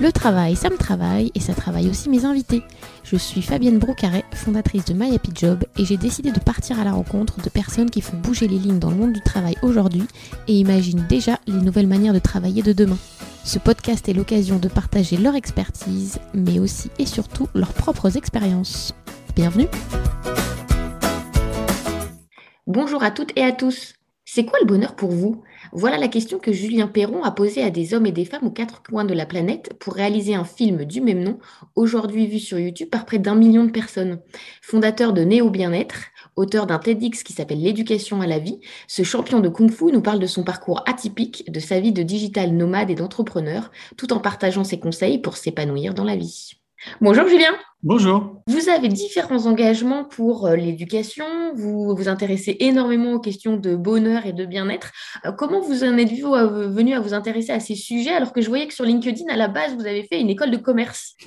Le travail, ça me travaille et ça travaille aussi mes invités. Je suis Fabienne Brocaret, fondatrice de My Happy Job et j'ai décidé de partir à la rencontre de personnes qui font bouger les lignes dans le monde du travail aujourd'hui et imaginent déjà les nouvelles manières de travailler de demain. Ce podcast est l'occasion de partager leur expertise, mais aussi et surtout leurs propres expériences. Bienvenue Bonjour à toutes et à tous. C'est quoi le bonheur pour vous? Voilà la question que Julien Perron a posée à des hommes et des femmes aux quatre coins de la planète pour réaliser un film du même nom, aujourd'hui vu sur YouTube par près d'un million de personnes. Fondateur de Néo Bien-être, auteur d'un TEDx qui s'appelle L'éducation à la vie, ce champion de kung-fu nous parle de son parcours atypique, de sa vie de digital nomade et d'entrepreneur, tout en partageant ses conseils pour s'épanouir dans la vie. Bonjour Julien. Bonjour. Vous avez différents engagements pour euh, l'éducation, vous vous intéressez énormément aux questions de bonheur et de bien-être. Euh, comment vous en êtes-vous venu à vous intéresser à ces sujets alors que je voyais que sur LinkedIn, à la base, vous avez fait une école de commerce?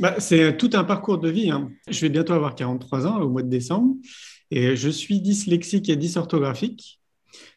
Bah, C'est tout un parcours de vie. Hein. Je vais bientôt avoir 43 ans au mois de décembre et je suis dyslexique et dysorthographique.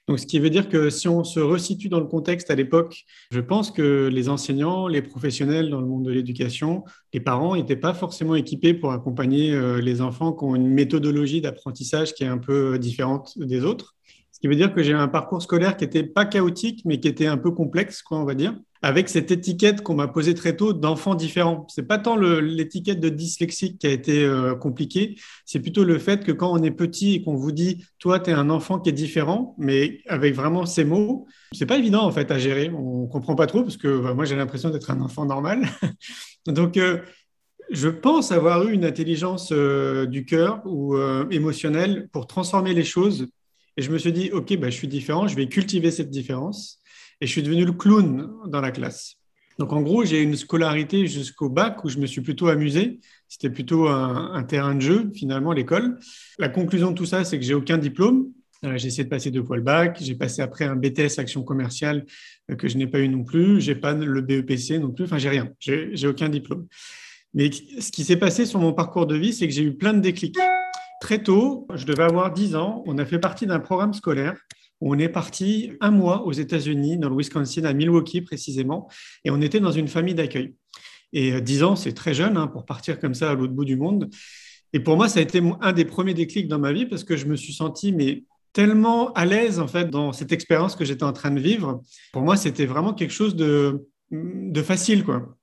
Donc, ce qui veut dire que si on se resitue dans le contexte à l'époque, je pense que les enseignants, les professionnels dans le monde de l'éducation, les parents n'étaient pas forcément équipés pour accompagner euh, les enfants qui ont une méthodologie d'apprentissage qui est un peu différente des autres. Ce qui veut dire que j'ai un parcours scolaire qui n'était pas chaotique, mais qui était un peu complexe, quoi, on va dire avec cette étiquette qu'on m'a posée très tôt d'enfants différents. C'est pas tant l'étiquette de dyslexique qui a été euh, compliquée, c'est plutôt le fait que quand on est petit et qu'on vous dit, toi, tu es un enfant qui est différent, mais avec vraiment ces mots, c'est pas évident en fait à gérer. On comprend pas trop parce que bah, moi j'ai l'impression d'être un enfant normal. Donc euh, je pense avoir eu une intelligence euh, du cœur ou émotionnelle pour transformer les choses. Et je me suis dit, OK, bah, je suis différent, je vais cultiver cette différence et je suis devenu le clown dans la classe. Donc en gros, j'ai une scolarité jusqu'au bac où je me suis plutôt amusé. C'était plutôt un, terrain de jeu, finalement, l'école. La conclusion de tout ça, c'est que j'ai aucun diplôme. Euh, j'ai essayé de passer deux fois le bac. J'ai passé après un BTS action commerciale euh, que je n'ai pas eu non plus. J'ai pas le BEPC non plus. Enfin, j'ai rien. J'ai aucun diplôme. Mais ce qui s'est passé sur mon parcours de vie, c'est que j'ai eu plein de déclics. Très tôt, je devais avoir 10 ans, on a fait partie d'un programme scolaire on est parti un mois aux États-Unis, dans le Wisconsin, à Milwaukee précisément, et on était dans une famille d'accueil. Et 10 euh, ans, c'est très jeune hein, pour partir comme ça à l'autre bout du monde. Et pour moi, ça a été un des premiers déclics dans ma vie parce que je me suis senti mais tellement à l'aise en fait dans cette expérience que j'étais en train de vivre. Pour moi, c'était vraiment quelque chose de, de facile quoi.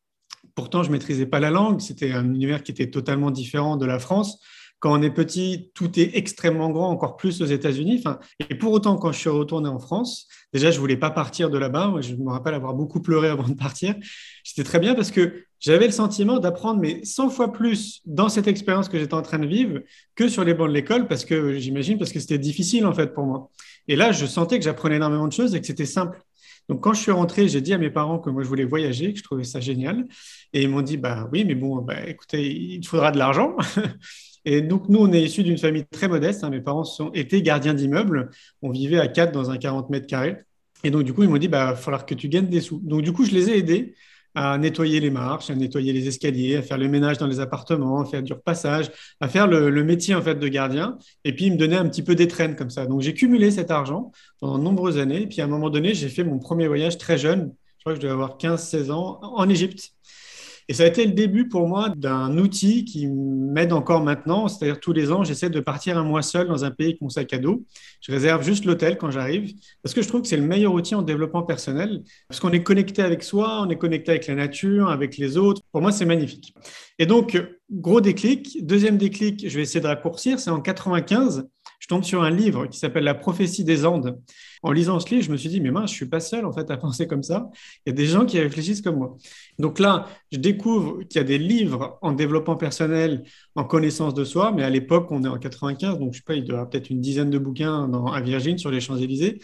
Pourtant, je maîtrisais pas la langue. C'était un univers qui était totalement différent de la France. Quand on est petit, tout est extrêmement grand, encore plus aux États-Unis. Et pour autant, quand je suis retourné en France, déjà, je voulais pas partir de là-bas. Je me rappelle avoir beaucoup pleuré avant de partir. C'était très bien parce que j'avais le sentiment d'apprendre mais 100 fois plus dans cette expérience que j'étais en train de vivre que sur les bancs de l'école parce que j'imagine parce que c'était difficile en fait pour moi. Et là, je sentais que j'apprenais énormément de choses et que c'était simple. Donc, quand je suis rentré, j'ai dit à mes parents que moi, je voulais voyager, que je trouvais ça génial. Et ils m'ont dit, bah oui, mais bon, bah, écoutez, il faudra de l'argent. Et donc, nous, on est issus d'une famille très modeste. Hein. Mes parents étaient gardiens d'immeubles. On vivait à quatre dans un 40 mètres carrés. Et donc, du coup, ils m'ont dit, bah, va falloir que tu gagnes des sous. Donc, du coup, je les ai aidés à nettoyer les marches, à nettoyer les escaliers, à faire le ménage dans les appartements, à faire du repassage, à faire le, métier en fait de gardien. Et puis, ils me donnaient un petit peu d'étrennes comme ça. Donc, j'ai cumulé cet argent pendant de nombreuses années. Et puis, à un moment donné, j'ai fait mon premier voyage très jeune. Je crois que je devais avoir 15-16 ans en Égypte. Et ça a été le début pour moi d'un outil qui m'aide encore maintenant. C'est-à-dire tous les ans, j'essaie de partir un mois seul dans un pays avec mon sac à dos. Je réserve juste l'hôtel quand j'arrive parce que je trouve que c'est le meilleur outil en développement personnel parce qu'on est connecté avec soi, on est connecté avec la nature, avec les autres. Pour moi, c'est magnifique. Et donc, gros déclic. Deuxième déclic, je vais essayer de raccourcir. C'est en 95 je tombe sur un livre qui s'appelle La prophétie des Andes. En lisant ce livre, je me suis dit, mais mince, je suis pas seul en fait à penser comme ça. Il y a des gens qui réfléchissent comme moi. Donc là, je découvre qu'il y a des livres en développement personnel, en connaissance de soi, mais à l'époque, on est en 95, donc je sais pas, il doit y avoir peut-être une dizaine de bouquins dans, à Virgin sur les Champs-Élysées.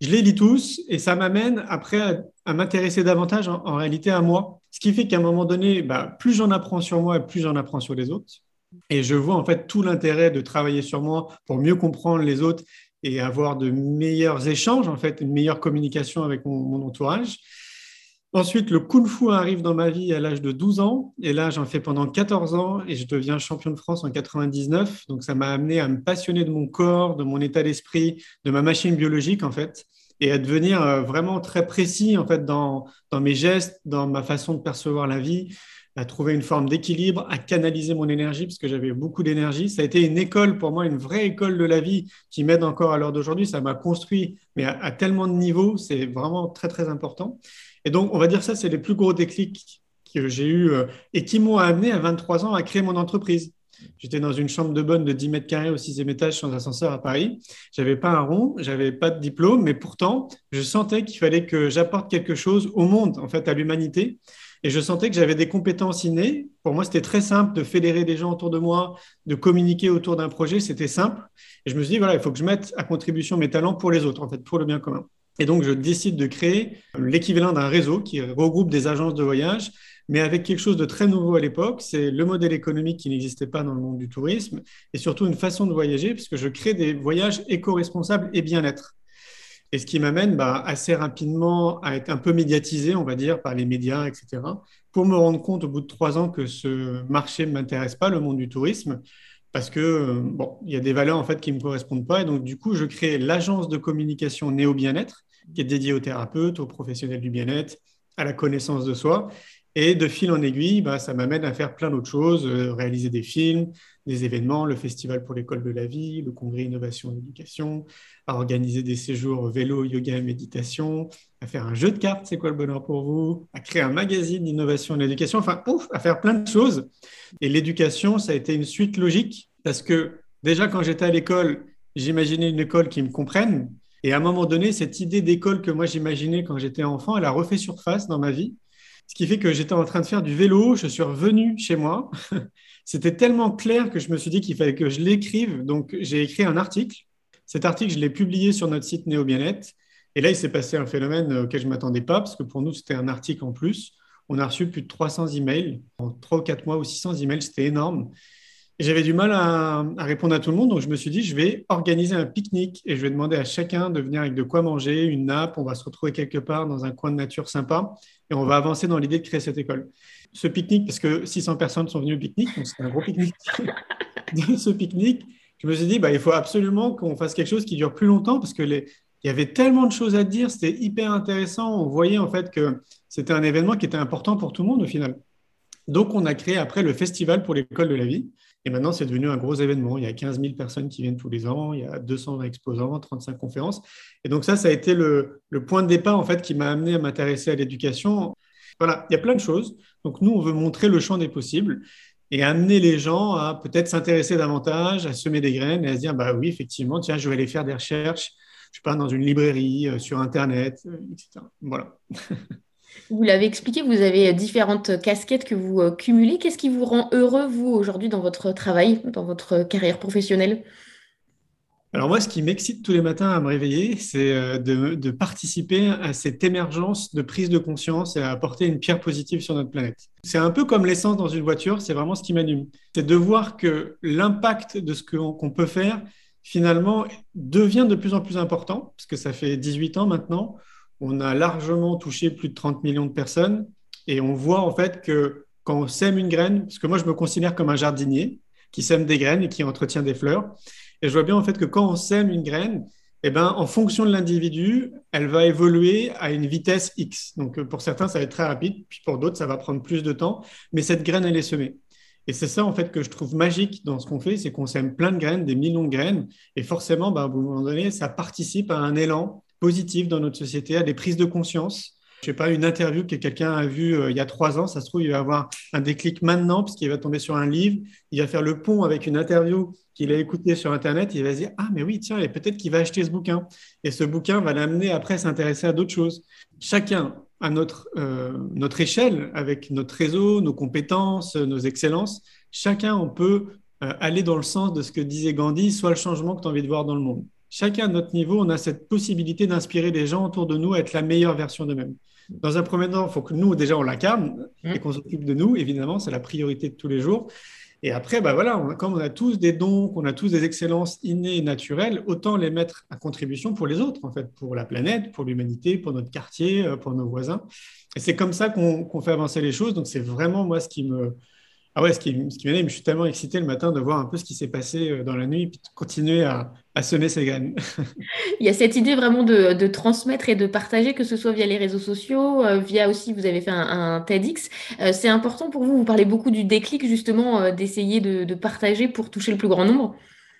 Je les lis tous et ça m'amène après à, m'intéresser davantage en, réalité à moi. Ce qui fait qu'à un moment donné, bah, plus j'en apprends sur moi, plus j'en apprends sur les autres. Et je vois en fait tout l'intérêt de travailler sur moi pour mieux comprendre les autres et avoir de meilleurs échanges, en fait, une meilleure communication avec mon, entourage. Ensuite, le Kung Fu arrive dans ma vie à l'âge de 12 ans. Et là, j'en fais pendant 14 ans et je deviens champion de France en 99. Donc, ça m'a amené à me passionner de mon corps, de mon état d'esprit, de ma machine biologique, en fait. et à devenir euh, vraiment très précis en fait dans, dans mes gestes, dans ma façon de percevoir la vie, à trouver une forme d'équilibre, à canaliser mon énergie, parce que j'avais beaucoup d'énergie. Ça a été une école pour moi, une vraie école de la vie qui m'aide encore à l'heure d'aujourd'hui. Ça m'a construit, mais à, tellement de niveaux, c'est vraiment très, très important. Et donc, on va dire ça, c'est les plus gros déclics que j'ai eus euh, et qui m'ont amené à 23 ans à créer mon entreprise. J'étais dans une chambre de bonne de 10 mètres carrés au sixième étage sans ascenseur à Paris. J'avais pas un rond, j'avais pas de diplôme, mais pourtant, je sentais qu'il fallait que j'apporte quelque chose au monde, en fait, à l'humanité. Et je sentais que j'avais des compétences innées. Pour moi, c'était très simple de fédérer des gens autour de moi, de communiquer autour d'un projet. C'était simple. Et je me suis dit, voilà, il faut que je mette à contribution mes talents pour les autres, en fait, pour le bien commun. Et donc, je décide de créer l'équivalent d'un réseau qui regroupe des agences de voyage, mais avec quelque chose de très nouveau à l'époque. C'est le modèle économique qui n'existait pas dans le monde du tourisme et surtout une façon de voyager, puisque je crée des voyages éco-responsables et bien-être. Et ce qui m'amène bah, assez rapidement à être un peu médiatisé, on va dire, par les médias, etc., pour me rendre compte au bout de trois ans que ce marché ne m'intéresse pas, le monde du tourisme, parce que bon, il y a des valeurs en fait qui ne me correspondent pas. Et donc, du coup, je crée l'agence de communication Néo Bien-être, qui est dédiée aux thérapeutes, aux professionnels du bien-être, à la connaissance de soi. Et de fil en aiguille, bah, ça m'amène à faire plein d'autres choses, euh, réaliser des films, des événements, le Festival pour l'école de la vie, le Congrès Innovation et Éducation, à organiser des séjours vélo, yoga et méditation, à faire un jeu de cartes, c'est quoi le bonheur pour vous, à créer un magazine d'innovation et d'éducation, enfin, ouf, à faire plein de choses. Et l'éducation, ça a été une suite logique parce que déjà quand j'étais à l'école, j'imaginais une école qui me comprenne. Et à un moment donné, cette idée d'école que moi j'imaginais quand j'étais enfant, elle a refait surface dans ma vie. Ce qui fait que j'étais en train de faire du vélo, je suis revenu chez moi. C'était tellement clair que je me suis dit qu'il fallait que je l'écrive. Donc, j'ai écrit un article. Cet article, je l'ai publié sur notre site Néo Bien-être. Et là, il s'est passé un phénomène auquel je ne m'attendais pas, parce que pour nous, c'était un article en plus. On a reçu plus de 300 emails en 3 ou 4 mois ou 600 emails. C'était énorme. J'avais du mal à, répondre à tout le monde, donc je me suis dit, je vais organiser un pique-nique et je vais demander à chacun de venir avec de quoi manger, une nappe, on va se retrouver quelque part dans un coin de nature sympa et on va avancer dans l'idée de créer cette école. Ce pique-nique, parce que 600 personnes sont venues au pique-nique, donc c'est un gros pique-nique. ce pique-nique, je me suis dit, bah, il faut absolument qu'on fasse quelque chose qui dure plus longtemps parce que les, il y avait tellement de choses à dire, c'était hyper intéressant. On voyait en fait que c'était un événement qui était important pour tout le monde au final. Donc, on a créé après le festival pour l'école de la vie. Et maintenant, c'est devenu un gros événement. Il y a 15 000 personnes qui viennent tous les ans, il y a 200 exposants, 35 conférences. Et donc ça, ça a été le, point de départ en fait qui m'a amené à m'intéresser à l'éducation. Voilà, il y a plein de choses. Donc nous, on veut montrer le champ des possibles et amener les gens à peut-être s'intéresser davantage, à semer des graines et à se dire, bah oui, effectivement, tiens, je vais aller faire des recherches, je sais pas, dans une librairie, euh, sur Internet, euh, etc. Voilà. Vous l'avez expliqué, vous avez différentes casquettes que vous euh, cumulez. Qu'est-ce qui vous rend heureux, vous, aujourd'hui, dans votre travail, dans votre carrière professionnelle? Alors moi, ce qui m'excite tous les matins à me réveiller, c'est euh, de, participer à cette émergence de prise de conscience et à apporter une pierre positive sur notre planète. C'est un peu comme l'essence dans une voiture, c'est vraiment ce qui m'anime. C'est de voir que l'impact de ce qu'on peut faire, finalement, devient de plus en plus important, parce que ça fait 18 ans maintenant on a largement touché plus de 30 millions de personnes et on voit en fait que quand on sème une graine, parce que moi je me considère comme un jardinier qui sème des graines et qui entretient des fleurs, et je vois bien en fait que quand on sème une graine, eh ben, en fonction de l'individu, elle va évoluer à une vitesse X. Donc pour certains, ça va être très rapide, puis pour d'autres, ça va prendre plus de temps, mais cette graine, elle est semée. Et c'est ça, en fait, que je trouve magique dans ce qu'on fait, c'est qu'on sème plein de graines, des millions de graines, et forcément, bah, à un moment donné, ça participe à un élan positif dans notre société, à des prises de conscience. Je sais pas, une interview que quelqu'un a vue euh, il y a trois ans, ça se trouve, il va avoir un déclic maintenant, puisqu'il va tomber sur un livre, il va faire le pont avec une interview qu'il a écoutée sur Internet, il va se dire, ah mais oui, tiens, et peut-être qu'il va acheter ce bouquin. Et ce bouquin va l'amener après à s'intéresser à d'autres choses. Chacun à notre, euh, notre échelle, avec notre réseau, nos compétences, nos excellences, chacun, on peut euh, aller dans le sens de ce que disait Gandhi, soit le changement que tu as envie de voir dans le monde chacun à notre niveau, on a cette possibilité d'inspirer les gens autour de nous à être la meilleure version d'eux-mêmes. Dans un premier temps, il faut que nous, déjà, on l'incarne mmh. et qu'on s'occupe de nous. Évidemment, c'est la priorité de tous les jours. Et après, bah voilà, comme on a tous des dons, qu'on a tous des excellences innées et naturelles, autant les mettre à contribution pour les autres, en fait, pour la planète, pour l'humanité, pour notre quartier, euh, pour nos voisins. Et c'est comme ça qu'on fait avancer les choses. Donc, c'est vraiment moi ce qui me, ah ouais, ce qui, ce qui je suis tellement excité le matin de voir un peu ce qui s'est passé euh, dans la nuit, puis de continuer à, semer ces graines. Il y a cette idée vraiment de, transmettre et de partager, que ce soit via les réseaux sociaux, euh, via aussi, vous avez fait un, TEDx. Euh, c'est important pour vous, vous parlez beaucoup du déclic, justement, d'essayer de, de, partager pour toucher le plus grand nombre.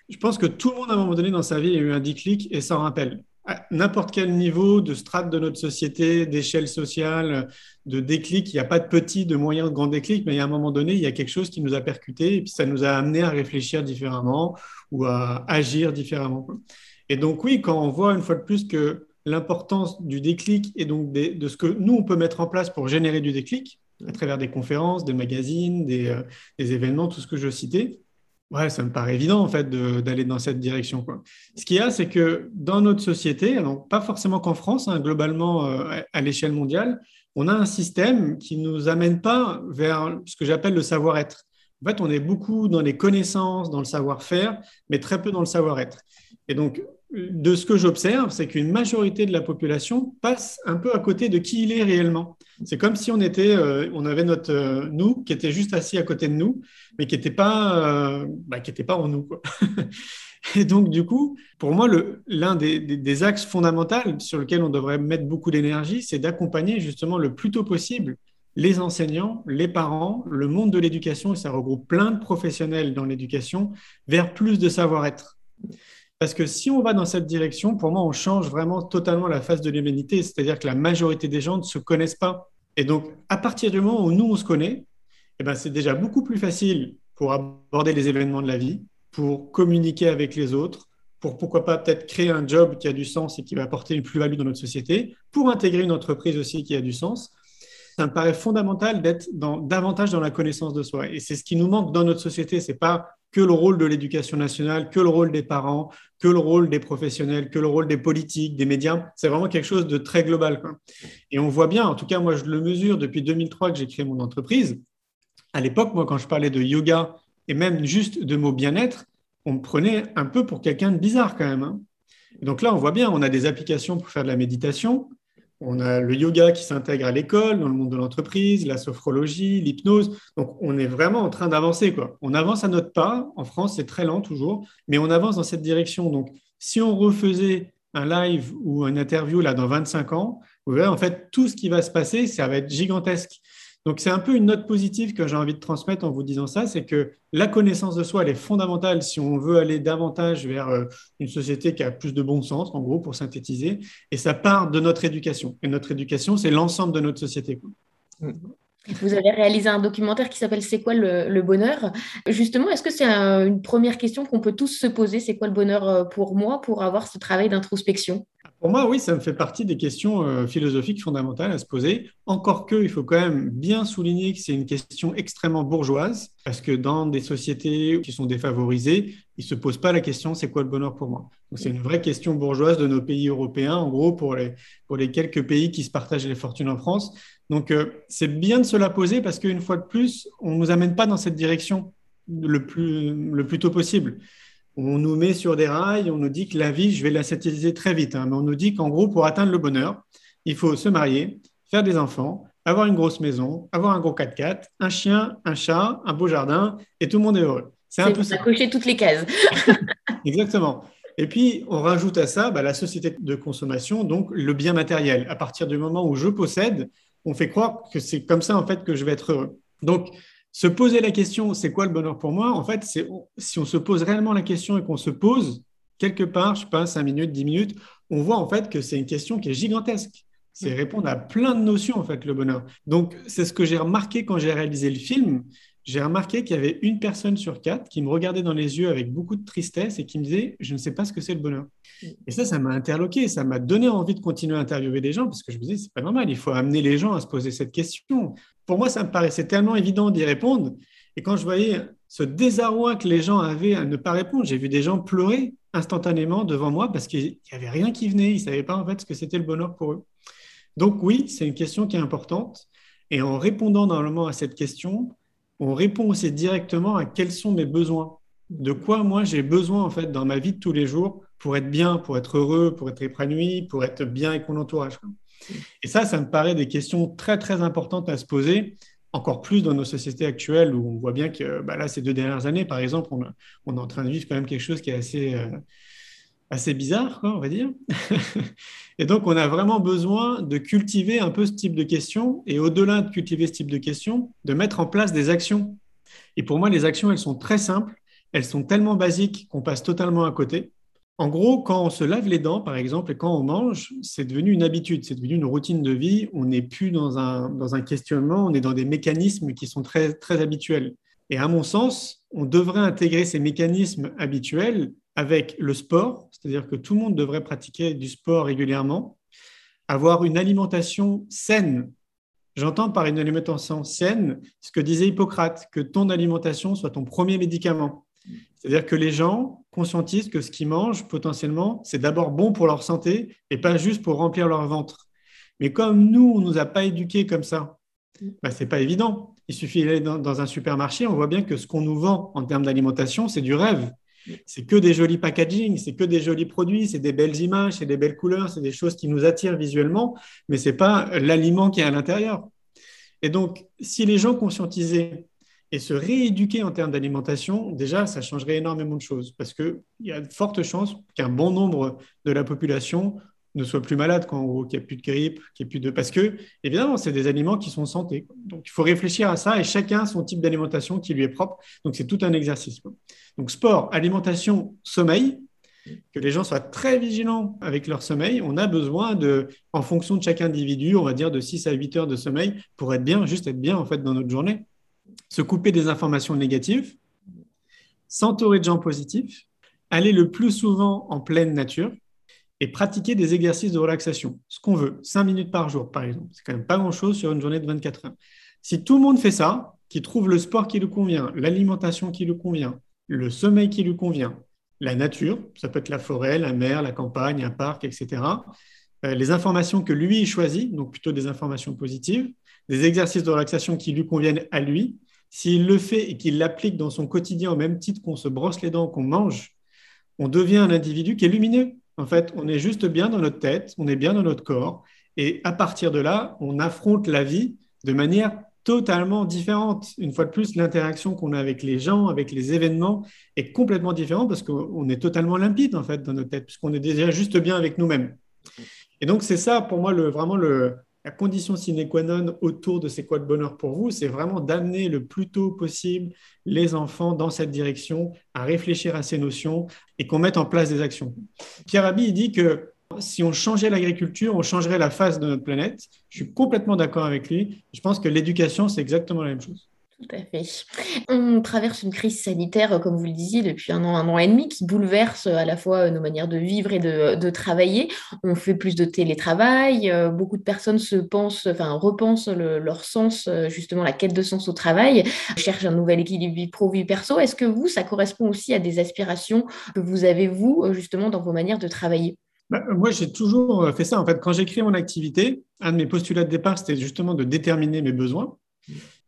Je pense que tout le monde, à un moment donné dans sa vie, a eu un déclic et s'en rappelle n'importe quel niveau de strate de notre société, d'échelle sociale, de déclic. Il n'y a pas de petit, de moyen, de grand déclic, mais à un moment donné, il y a quelque chose qui nous a percuté et puis ça nous a amené à réfléchir différemment ou à agir différemment. Et donc oui, quand on voit une fois de plus que l'importance du déclic et donc de ce que nous, on peut mettre en place pour générer du déclic, à travers des conférences, des magazines, des, euh, des événements, tout ce que je citais, Ouais, ça me paraît évident en fait d'aller dans cette direction. Ce qu'il y a, c'est que dans notre société, pas forcément qu'en France, hein, globalement euh, à l'échelle mondiale, on a un système qui ne nous amène pas vers ce que j'appelle le savoir-être. En fait, on est beaucoup dans les connaissances, dans le savoir-faire, mais très peu dans le savoir-être. Et donc, de ce que j'observe, c'est qu'une majorité de la population passe un peu à côté de qui il est réellement. C'est comme si on était, euh, on avait notre euh, nous qui était juste assis à côté de nous, mais qui n'était pas, euh, bah, qui pas en nous. Et donc, du coup, pour moi, l'un des, des, axes fondamentaux sur lequel on devrait mettre beaucoup d'énergie, c'est d'accompagner justement le plus tôt possible les enseignants, les parents, le monde de l'éducation, et ça regroupe plein de professionnels dans l'éducation, vers plus de savoir-être. Parce que si on va dans cette direction, pour moi, on change vraiment totalement la face de l'humanité. C'est-à-dire que la majorité des gens ne se connaissent pas. Et donc, à partir du moment où nous, on se connaît, eh ben, c'est déjà beaucoup plus facile pour aborder les événements de la vie, pour communiquer avec les autres, pour pourquoi pas peut-être créer un job qui a du sens et qui va apporter une plus-value dans notre société, pour intégrer une entreprise aussi qui a du sens. Ça me paraît fondamental d'être davantage dans la connaissance de soi. Et c'est ce qui nous manque dans notre société. C'est pas que le rôle de l'éducation nationale, que le rôle des parents, que le rôle des professionnels, que le rôle des politiques, des médias. C'est vraiment quelque chose de très global. Et on voit bien, en tout cas, moi, je le mesure depuis 2003 que j'ai créé mon entreprise. À l'époque, moi, quand je parlais de yoga et même juste de mots bien-être, on me prenait un peu pour quelqu'un de bizarre quand même. Hein. donc là, on voit bien, on a des applications pour faire de la méditation, on a le yoga qui s'intègre à l'école, dans le monde de l'entreprise, la sophrologie, l'hypnose. Donc, on est vraiment en train d'avancer. On avance à notre pas. En France, c'est très lent toujours, mais on avance dans cette direction. Donc, si on refaisait un live ou une interview là dans 25 ans, vous verrez en fait tout ce qui va se passer, ça va être gigantesque. Donc, c'est un peu une note positive que j'ai envie de transmettre en vous disant ça, c'est que la connaissance de soi, elle est fondamentale si on veut aller davantage vers euh, une société qui a plus de bon sens, en gros, pour synthétiser, et ça part de notre éducation. Et notre éducation, c'est l'ensemble de notre société. Vous avez réalisé un documentaire qui s'appelle C'est quoi le, bonheur? Justement, est-ce que c'est une première question qu'on peut tous se poser C'est quoi le bonheur euh, pour moi pour avoir ce travail d'introspection? Pour moi, oui, ça me fait partie des questions euh, philosophiques fondamentales à se poser. Encore que, il faut quand même bien souligner que c'est une question extrêmement bourgeoise, parce que dans des sociétés qui sont défavorisées, ils ne se posent pas la question c'est quoi le bonheur pour moi? C'est une vraie question bourgeoise de nos pays européens, en gros, pour les, pour les quelques pays qui se partagent les fortunes en France. Donc, euh, c'est bien de se la poser parce qu'une fois de plus, on ne nous amène pas dans cette direction le plus, le plus tôt possible on nous met sur des rails, on nous dit que la vie, je vais la synthétiser très vite, hein, mais on nous dit qu'en gros, pour atteindre le bonheur, il faut se marier, faire des enfants, avoir une grosse maison, avoir un gros 4x4, un chien, un chat, un beau jardin, et tout le monde est heureux. C'est un peu ça. cocher toutes les cases. Exactement. Et puis, on rajoute à ça bah, la société de consommation, donc le bien matériel. À partir du moment où je possède, on fait croire que c'est comme ça, en fait, que je vais être heureux. Donc, se poser la question, c'est quoi le bonheur pour moi? En fait, c'est si on se pose réellement la question et qu'on se pose quelque part, je sais pas, 5 minutes, 10 minutes, on voit en fait que c'est une question qui est gigantesque. C'est répondre à plein de notions, en fait, le bonheur. Donc, c'est ce que j'ai remarqué quand j'ai réalisé le film j'ai remarqué qu'il y avait une personne sur quatre qui me regardait dans les yeux avec beaucoup de tristesse et qui me disait Je ne sais pas ce que c'est le bonheur. Et ça, ça m'a interloqué, ça m'a donné envie de continuer à interviewer des gens parce que je me disais C'est pas normal, il faut amener les gens à se poser cette question. Pour moi, ça me paraissait tellement évident d'y répondre. Et quand je voyais ce désarroi que les gens avaient à ne pas répondre, j'ai vu des gens pleurer instantanément devant moi parce qu'il n'y avait rien qui venait, ils ne savaient pas en fait ce que c'était le bonheur pour eux. Donc oui, c'est une question qui est importante. Et en répondant normalement à cette question, on répond aussi directement à quels sont mes besoins. De quoi moi j'ai besoin en fait dans ma vie de tous les jours pour être bien, pour être heureux, pour être épanoui, pour être bien avec mon entourage. Et ça, ça me paraît des questions très très importantes à se poser encore plus dans nos sociétés actuelles où on voit bien que bah, là, ces deux dernières années, par exemple, on, est en train de vivre quand même quelque chose qui est assez, euh, assez bizarre, on va dire. et donc, on a vraiment besoin de cultiver un peu ce type de questions et au-delà de cultiver ce type de questions, de mettre en place des actions. Et pour moi, les actions, elles sont très simples, elles sont tellement basiques qu'on passe totalement à côté. En gros, quand on se lave les dents, par exemple, et quand on mange, c'est devenu une habitude, c'est devenu une routine de vie. On n'est plus dans un, dans un questionnement, on est dans des mécanismes qui sont très, très habituels. Et à mon sens, on devrait intégrer ces mécanismes habituels avec le sport, c'est-à-dire que tout le monde devrait pratiquer du sport régulièrement, avoir une alimentation saine. J'entends par une alimentation saine ce que disait Hippocrate, que ton alimentation soit ton premier médicament. C'est-à-dire que les gens conscientisent que ce qu'ils mangent, potentiellement, c'est d'abord bon pour leur santé et pas juste pour remplir leur ventre. Mais comme nous, on ne nous a pas éduqués comme ça, bah, ce n'est pas évident. Il suffit d'aller dans, un supermarché, on voit bien que ce qu'on nous vend en termes d'alimentation, c'est du rêve. C'est que des jolis packaging, c'est que des jolis produits, c'est des belles images, c'est des belles couleurs, c'est des choses qui nous attirent visuellement, mais ce n'est pas l'aliment qui est à l'intérieur. Et donc, si les gens conscientisaient et se rééduquer en termes d'alimentation, déjà, ça changerait énormément de choses parce qu'il y a de fortes chances qu'un bon nombre de la population ne soit plus malade, qu'il n'y ait plus de grippe, qu'il ait plus de... Parce que, évidemment, c'est des aliments qui sont santé. Donc, il faut réfléchir à ça et chacun son type d'alimentation qui lui est propre. Donc, c'est tout un exercice. Donc, sport, alimentation, sommeil, que les gens soient très vigilants avec leur sommeil. On a besoin de, en fonction de chaque individu, on va dire de 6 à 8 heures de sommeil pour être bien, juste être bien en fait dans notre journée se couper des informations négatives, s'entourer de gens positifs, aller le plus souvent en pleine nature et pratiquer des exercices de relaxation. Ce qu'on veut, 5 minutes par jour, par exemple. C'est quand même pas grand-chose sur une journée de 24 heures. Si tout le monde fait ça, qui trouve le sport qui lui convient, l'alimentation qui lui convient, le sommeil qui lui convient, la nature, ça peut être la forêt, la mer, la campagne, un parc, etc. Euh, les informations que lui choisit, donc plutôt des informations positives, des exercices de relaxation qui lui conviennent à lui, s'il le fait et qu'il l'applique dans son quotidien au même titre qu'on se brosse les dents, qu'on mange, on devient un individu qui est lumineux. En fait, on est juste bien dans notre tête, on est bien dans notre corps. Et à partir de là, on affronte la vie de manière totalement différente. Une fois de plus, l'interaction qu'on a avec les gens, avec les événements est complètement différente parce qu'on est totalement limpide en fait dans notre tête, puisqu'on est déjà juste bien avec nous-mêmes. Et donc, c'est ça pour moi le, vraiment le, la condition sine qua non autour de C'est quoi le bonheur pour vous C'est vraiment d'amener le plus tôt possible les enfants dans cette direction, à réfléchir à ces notions et qu'on mette en place des actions. Pierre Rabhi il dit que si on changeait l'agriculture, on changerait la face de notre planète. Je suis complètement d'accord avec lui. Je pense que l'éducation, c'est exactement la même chose. Tout à fait. On traverse une crise sanitaire, comme vous le disiez, depuis un an, un an et demi, qui bouleverse à la fois nos manières de vivre et de, travailler. On fait plus de télétravail. Euh, beaucoup de personnes se pensent, repensent leur sens, euh, justement, la quête de sens au travail, cherchent un nouvel équilibre vie pro-vie perso. Est-ce que vous, ça correspond aussi à des aspirations que vous avez, vous, euh, justement, dans vos manières de travailler? Bah, moi, j'ai toujours fait ça. En fait, quand j'ai créé mon activité, un de mes postulats de départ, c'était justement de déterminer mes besoins.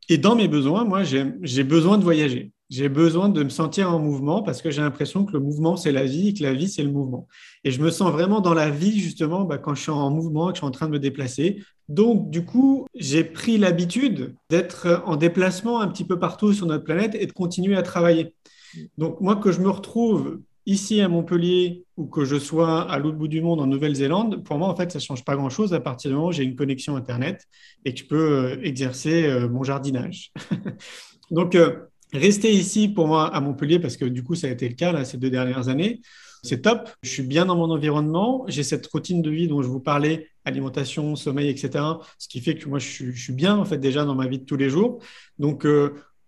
Et dans mes besoins, moi, j'ai besoin de voyager. J'ai besoin de me sentir en mouvement parce que j'ai l'impression que le mouvement, c'est la vie et que la vie, c'est le mouvement. Et je me sens vraiment dans la vie, justement, bah, quand je suis en mouvement, que je suis en train de me déplacer. Donc, du coup, j'ai pris l'habitude d'être en déplacement un petit peu partout sur notre planète et de continuer à travailler. Donc, moi, que je me retrouve ici à Montpellier ou que je sois à l'autre bout du monde en Nouvelle-Zélande, pour moi, en fait, ça ne change pas grand-chose à partir du moment où j'ai une connexion Internet et que je peux euh, exercer euh, mon jardinage. Donc, euh, rester ici pour moi à Montpellier, parce que du coup, ça a été le cas là, ces deux dernières années, c'est top. Je suis bien dans mon environnement. J'ai cette routine de vie dont je vous parlais, alimentation, sommeil, etc. Ce qui fait que moi, je suis, bien en fait déjà dans ma vie de tous les jours. Donc,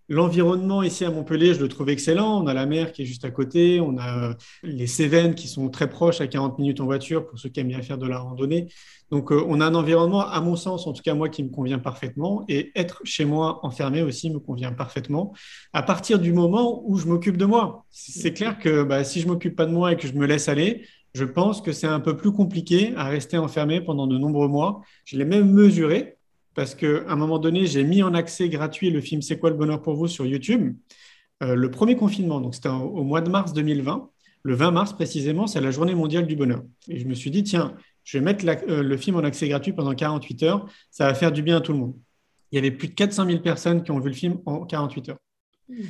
L'environnement ici à Montpellier, je le trouve excellent. On a la mer qui est juste à côté, on a euh, les Cévennes qui sont très proches, à 40 minutes en voiture, pour ceux qui aiment bien faire de la randonnée. Donc, euh, on a un environnement, à mon sens, en tout cas moi, qui me convient parfaitement. Et être chez moi enfermé aussi me convient parfaitement. À partir du moment où je m'occupe de moi, c'est clair que bah, si je m'occupe pas de moi et que je me laisse aller, je pense que c'est un peu plus compliqué à rester enfermé pendant de nombreux mois. Je l'ai même mesuré parce qu'à un moment donné, j'ai mis en accès gratuit le film C'est quoi le bonheur pour vous sur YouTube. Euh, le premier confinement, donc c'était au mois de mars 2020, le 20 mars précisément, c'est la journée mondiale du bonheur. Et je me suis dit, tiens, je vais mettre euh, le film en accès gratuit pendant 48 heures, ça va faire du bien à tout le monde. il y avait plus de 400 000 personnes qui ont vu le film en 48 heures. Hmm.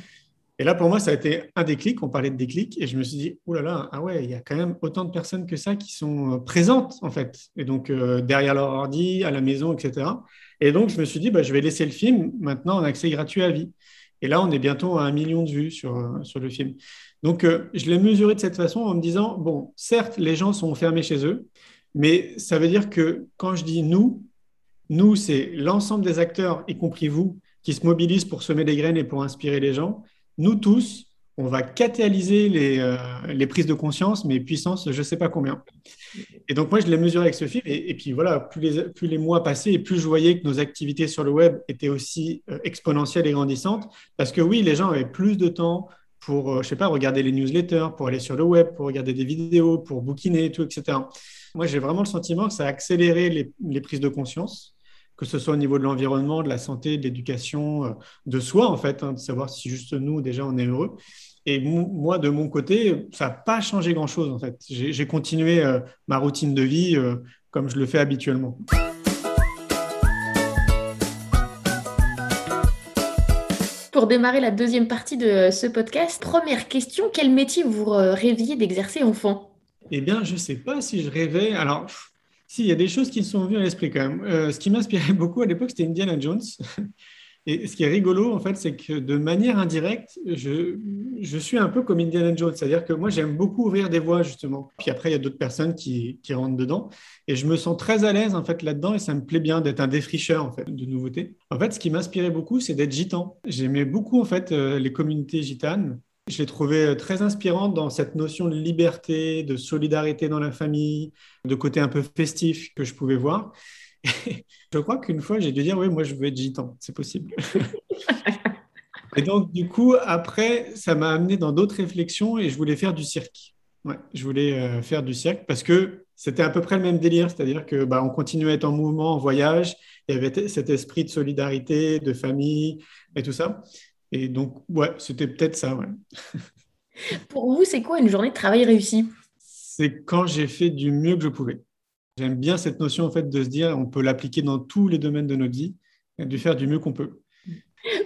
Et là, pour moi, ça a été un déclic. On parlait de déclic. Et je me suis dit, oh là là, ah ouais, il y a quand même autant de personnes que ça qui sont euh, présentes, en fait. Et donc, euh, derrière leur ordi, à la maison, etc. Et donc, je me suis dit, bah, je vais laisser le film maintenant en accès gratuit à vie. Et là, on est bientôt à un million de vues sur, euh, sur le film. Donc, je l'ai mesuré de cette façon en me disant, bon, certes, les gens sont fermés chez eux, mais ça veut dire que quand je dis nous, nous, c'est l'ensemble des acteurs, y compris vous, qui se mobilisent pour semer des graines et pour inspirer les gens nous tous, on va catalyser les, euh, les prises de conscience, mais puissance, je ne sais pas combien. Et donc, moi, je l'ai mesuré avec ce film. Et, puis, voilà, plus les, mois passaient, et plus je voyais que nos activités sur le web étaient aussi euh, exponentielles et grandissantes. Parce que oui, les gens avaient plus de temps pour, euh, je sais pas, regarder les newsletters, pour aller sur le web, pour regarder des vidéos, pour bouquiner, tout, etc. Moi, j'ai vraiment le sentiment que ça a accéléré les prises de conscience que ce soit au niveau de l'environnement, de la santé, de l'éducation, euh, de soi, en fait, hein, de savoir si juste nous, déjà, on est heureux. Et moi, de mon côté, ça n'a pas changé grand-chose, en fait. J'ai continué euh, ma routine de vie euh, comme je le fais habituellement. Pour démarrer la deuxième partie de ce podcast, première question, quel métier vous rêviez d'exercer enfant? Eh bien, je ne sais pas si je rêvais. Alors, si, il y a des choses qui me sont venues à l'esprit quand même. Euh, ce qui m'inspirait beaucoup à l'époque, c'était Indiana Jones. Et ce qui est rigolo, en fait, c'est que de manière indirecte, je, suis un peu comme Indiana Jones. C'est-à-dire que moi, j'aime beaucoup ouvrir des voies, justement. Puis après, il y a d'autres personnes qui, qui, rentrent dedans. Et je me sens très à l'aise, en fait, là-dedans. Et ça me plaît bien d'être un défricheur, en fait, de nouveautés. En fait, ce qui m'inspirait beaucoup, c'est d'être gitan. J'aimais beaucoup, en fait, euh, les communautés gitanes. Je l'ai trouvé euh, très inspirant dans cette notion de liberté, de solidarité dans la famille, de côté un peu festif que je pouvais voir. je crois qu'une fois, j'ai dû dire, oui, moi, je veux être gitan, c'est possible. et donc, du coup, après, ça m'a amené dans d'autres réflexions et je voulais faire du cirque. Ouais, je voulais euh, faire du cirque parce que c'était à peu près le même délire, c'est-à-dire que bah, on continuait à être en mouvement, en voyage, il y avait cet esprit de solidarité, de famille et tout ça. Et donc, ouais, c'était peut-être ça. Ouais. Pour vous, c'est quoi une journée de travail réussie? C'est quand j'ai fait du mieux que je pouvais. J'aime bien cette notion en fait de se dire on peut l'appliquer dans tous les domaines de notre vie et de faire du mieux qu'on peut.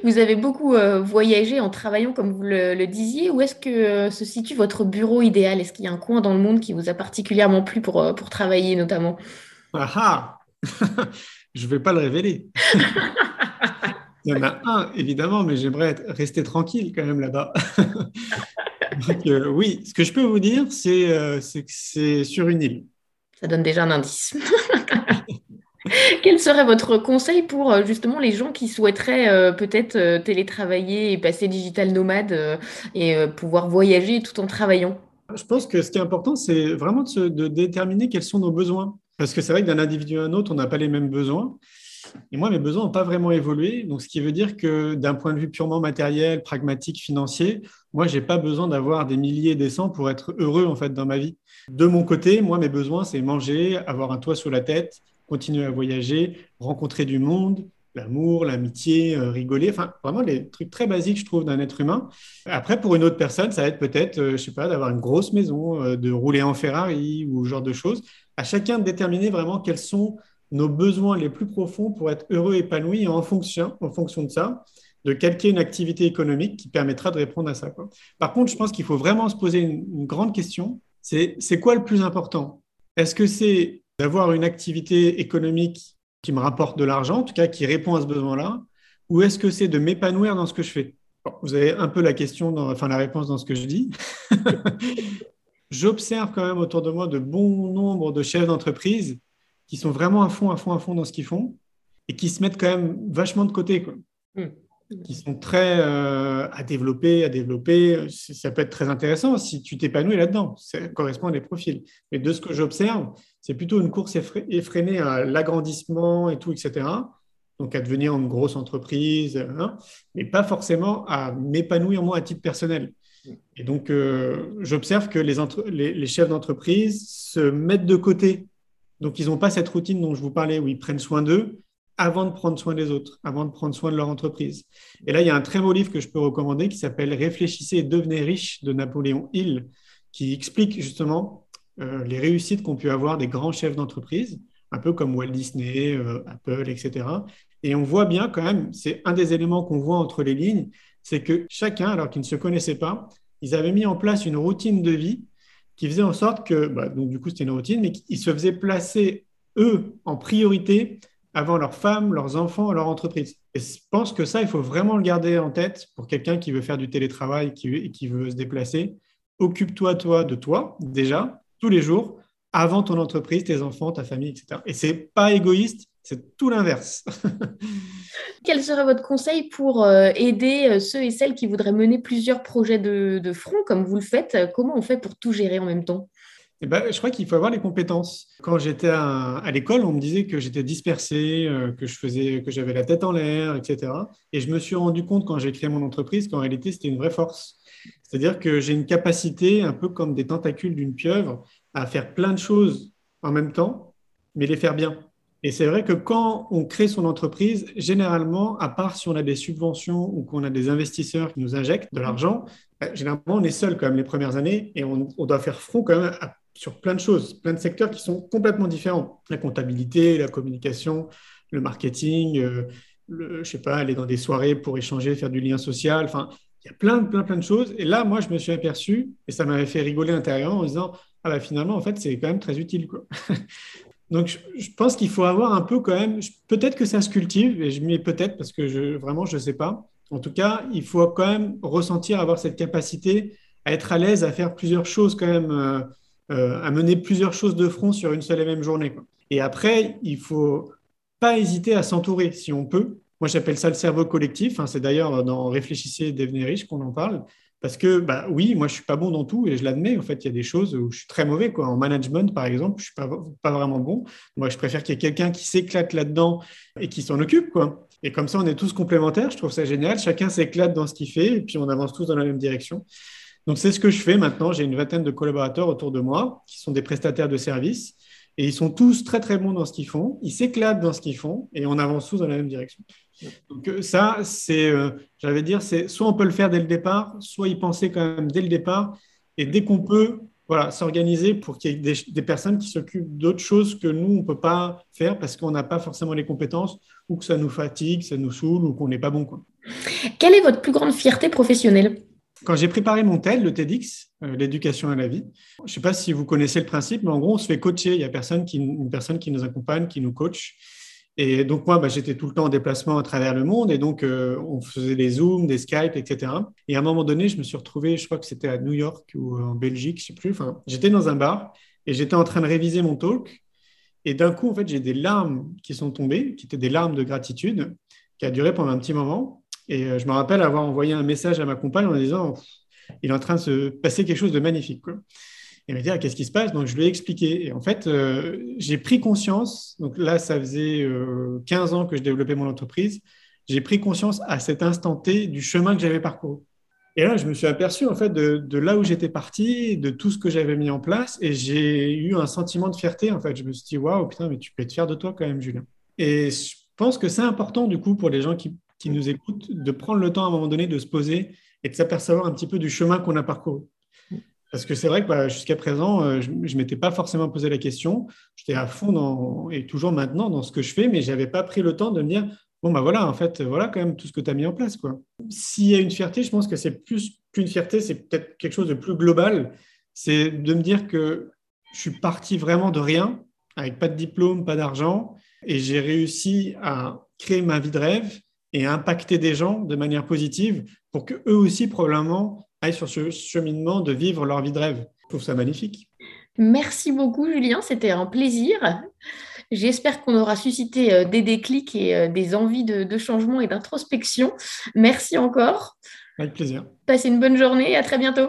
Vous avez beaucoup euh, voyagé en travaillant, comme vous le, disiez. Où est-ce que euh, se situe votre bureau idéal? Est-ce qu'il y a un coin dans le monde qui vous a particulièrement plu pour, euh, pour travailler notamment? Ah ah Je ne vais pas le révéler. Il y en a un, évidemment, mais j'aimerais rester tranquille quand même là-bas. Euh, oui, ce que je peux vous dire, euh, c'est que c'est sur une île. Ça donne déjà un indice. Quel serait votre conseil pour euh, justement les gens qui souhaiteraient peut-être télétravailler et passer digital nomade et pouvoir voyager tout en travaillant? Je pense que ce qui est important, c'est vraiment de, de déterminer quels sont nos besoins. Parce que c'est vrai que d'un individu à un autre, on n'a pas les mêmes besoins. Et moi, mes besoins n'ont pas vraiment évolué. Donc, ce qui veut dire que d'un point de vue purement matériel, pragmatique, financier, moi, je n'ai pas besoin d'avoir des milliers des cents pour être heureux en fait dans ma vie. De mon côté, moi, mes besoins, c'est manger, avoir un toit sur la tête, continuer à voyager, rencontrer du monde, l'amour, l'amitié, euh, rigoler, enfin vraiment des trucs très basiques, je trouve, d'un être humain. Après, pour une autre personne, ça va être peut-être, euh, je sais pas, d'avoir une grosse maison, euh, de rouler en Ferrari ou ce genre de choses. À chacun de déterminer vraiment quels sont nos besoins les plus profonds pour être heureux, épanoui, et en fonction, en fonction de ça, de calquer une activité économique qui permettra de répondre à ça. Par contre, je pense qu'il faut vraiment se poser une, grande question, c'est c'est quoi le plus important? Est-ce que c'est d'avoir une activité économique qui me rapporte de l'argent, en tout cas qui répond à ce besoin-là, ou est-ce que c'est de m'épanouir dans ce que je fais? Vous avez un peu la question, dans, enfin la réponse dans ce que je dis. J'observe quand même autour de moi de bon nombre de chefs d'entreprise qui sont vraiment à fond, à fond, à fond dans ce qu'ils font et qui se mettent quand même vachement de côté, quoi. Hmm. Qui sont très euh, à développer, à développer. Ça peut être très intéressant si tu t'épanouis là-dedans. Ça correspond à des profils. Mais de ce que j'observe, c'est plutôt une course effrénée à l'agrandissement et tout, etc. Donc à devenir une grosse entreprise, hein, mais pas forcément à m'épanouir moi à titre personnel. Et donc, euh, j'observe que les, les, les chefs d'entreprise se mettent de côté donc, ils n'ont pas cette routine dont je vous parlais où ils prennent soin d'eux avant de prendre soin des autres, avant de prendre soin de leur entreprise. Et là, il y a un très beau livre que je peux recommander qui s'appelle Réfléchissez et devenez riche de Napoléon Hill, qui explique justement euh, les réussites qu'ont pu avoir des grands chefs d'entreprise, un peu comme Walt Disney, euh, Apple, etc., Et on voit bien quand même, c'est un des éléments qu'on voit entre les lignes, c'est que chacun, alors qu'ils ne se connaissaient pas, ils avaient mis en place une routine de vie qui faisait en sorte que, bah, donc du coup c'était une routine, mais qu'ils se faisaient placer eux en priorité avant leurs femmes, leurs enfants, leur entreprise. Et je pense que ça, il faut vraiment le garder en tête pour quelqu'un qui veut faire du télétravail qui, qui veut se déplacer. Occupe-toi, toi, de toi, déjà, tous les jours, avant ton entreprise, tes enfants, ta famille, etc. Et c'est pas égoïste, c'est tout l'inverse. Quel serait votre conseil pour euh, aider euh, ceux et celles qui voudraient mener plusieurs projets de, front, comme vous le faites? Comment on fait pour tout gérer en même temps? Eh ben, je crois qu'il faut avoir les compétences. Quand j'étais à, l'école, on me disait que j'étais dispersé, euh, que je faisais, que j'avais la tête en l'air, etc. Et je me suis rendu compte quand j'ai créé mon entreprise qu'en réalité, c'était une vraie force. C'est-à-dire que j'ai une capacité, un peu comme des tentacules d'une pieuvre, à faire plein de choses en même temps, mais les faire bien. Et c'est vrai que quand on crée son entreprise, généralement, à part si on a des subventions ou qu'on a des investisseurs qui nous injectent de l'argent, ben, généralement, on est seul quand même les premières années et on, doit faire front quand même sur plein de choses, plein de secteurs qui sont complètement différents. La comptabilité, la communication, le marketing, euh, le, je sais pas, aller dans des soirées pour échanger, faire du lien social. Enfin, il y a plein, plein, plein de choses. Et là, moi, je me suis aperçu, et ça m'avait fait rigoler intérieurement en disant, ah bah finalement, en fait, c'est quand même très utile. Quoi. Donc, je, pense qu'il faut avoir un peu quand même, peut-être que ça se cultive, et je mets peut-être parce que vraiment, je ne sais pas. En tout cas, il faut quand même ressentir, avoir cette capacité à être à l'aise, à faire plusieurs choses quand même. Euh, euh, à mener plusieurs choses de front sur une seule et même journée. Et après, il faut pas hésiter à s'entourer si on peut. Moi, j'appelle ça le cerveau collectif. Hein. c'est d'ailleurs dans Réfléchissez devenez riche qu'on en parle. Parce que, bah, oui, moi, je suis pas bon dans tout et je l'admets. En fait, il y a des choses où je suis très mauvais. Quoi. En management, par exemple, je suis pas, pas vraiment bon. Moi, je préfère qu'il y ait quelqu'un qui s'éclate là-dedans et qui s'en occupe. Quoi. Et comme ça, on est tous complémentaires. Je trouve ça génial. Chacun s'éclate dans ce qu'il fait et puis on avance tous dans la même direction. Donc, c'est ce que je fais maintenant. J'ai une vingtaine de collaborateurs autour de moi qui sont des prestataires de services et ils sont tous très, très bons dans ce qu'ils font. Ils s'éclatent dans ce qu'ils font et on avance tous dans la même direction. Donc, euh, ça, c'est, euh, j'allais dire, c'est soit on peut le faire dès le départ, soit y penser quand même dès le départ. Et dès qu'on peut, voilà, s'organiser pour qu'il y ait des, personnes qui s'occupent d'autres choses que nous, on ne peut pas faire parce qu'on n'a pas forcément les compétences ou que ça nous fatigue, ça nous saoule ou qu'on n'est pas bon. Quelle est votre plus grande fierté professionnelle? Quand j'ai préparé mon TED, le TEDx, euh, l'éducation à la vie, je ne sais pas si vous connaissez le principe, mais en gros, on se fait coacher. Il y a personne qui, une personne qui nous accompagne, qui nous coach. Et donc, moi, bah, j'étais tout le temps en déplacement à travers le monde. Et donc, euh, on faisait des Zooms, des Skype, etc. Et à un moment donné, je me suis retrouvé, je crois que c'était à New York ou en Belgique, je ne sais plus. Enfin, j'étais dans un bar et j'étais en train de réviser mon talk. Et d'un coup, en fait, j'ai des larmes qui sont tombées, qui étaient des larmes de gratitude, qui a duré pendant un petit moment. Et euh, je me rappelle avoir envoyé un message à ma compagne en disant il est en train de se passer quelque chose de magnifique. Et elle m'a dit ah, qu'est-ce qui se passe? Donc je lui ai expliqué. Et en fait, euh, j'ai pris conscience. Donc là, ça faisait 15 euh, ans que je développais mon entreprise. J'ai pris conscience à cet instant T du chemin que j'avais parcouru. Et là, je me suis aperçu en fait de, de là où j'étais parti, de tout ce que j'avais mis en place, et j'ai eu un sentiment de fierté. En fait, je me suis dit waouh, putain, mais tu peux être fier de toi quand même, Julien. Et je pense que c'est important du coup pour les gens qui qui nous écoutent de prendre le temps à un moment donné de se poser et de s'apercevoir un petit peu du chemin qu'on a parcouru. Parce que c'est vrai que bah, jusqu'à présent, euh, je ne m'étais pas forcément posé la question. J'étais à fond dans, et toujours maintenant dans ce que je fais, mais je n'avais pas pris le temps de me dire bon, bah voilà, en fait, voilà quand même tout ce que tu as mis en place. S'il y a une fierté, je pense que c'est plus qu'une fierté, c'est peut-être quelque chose de plus global. C'est de me dire que je suis parti vraiment de rien, avec pas de diplôme, pas d'argent, et j'ai réussi à créer ma vie de rêve et impacter des gens de manière positive pour que eux aussi probablement aillent sur ce cheminement de vivre leur vie de rêve. Je trouve ça magnifique. Merci beaucoup Julien, c'était un plaisir. J'espère qu'on aura suscité euh, des déclics et euh, des envies de, changement et d'introspection. Merci encore. Avec plaisir. Passez une bonne journée et à très bientôt.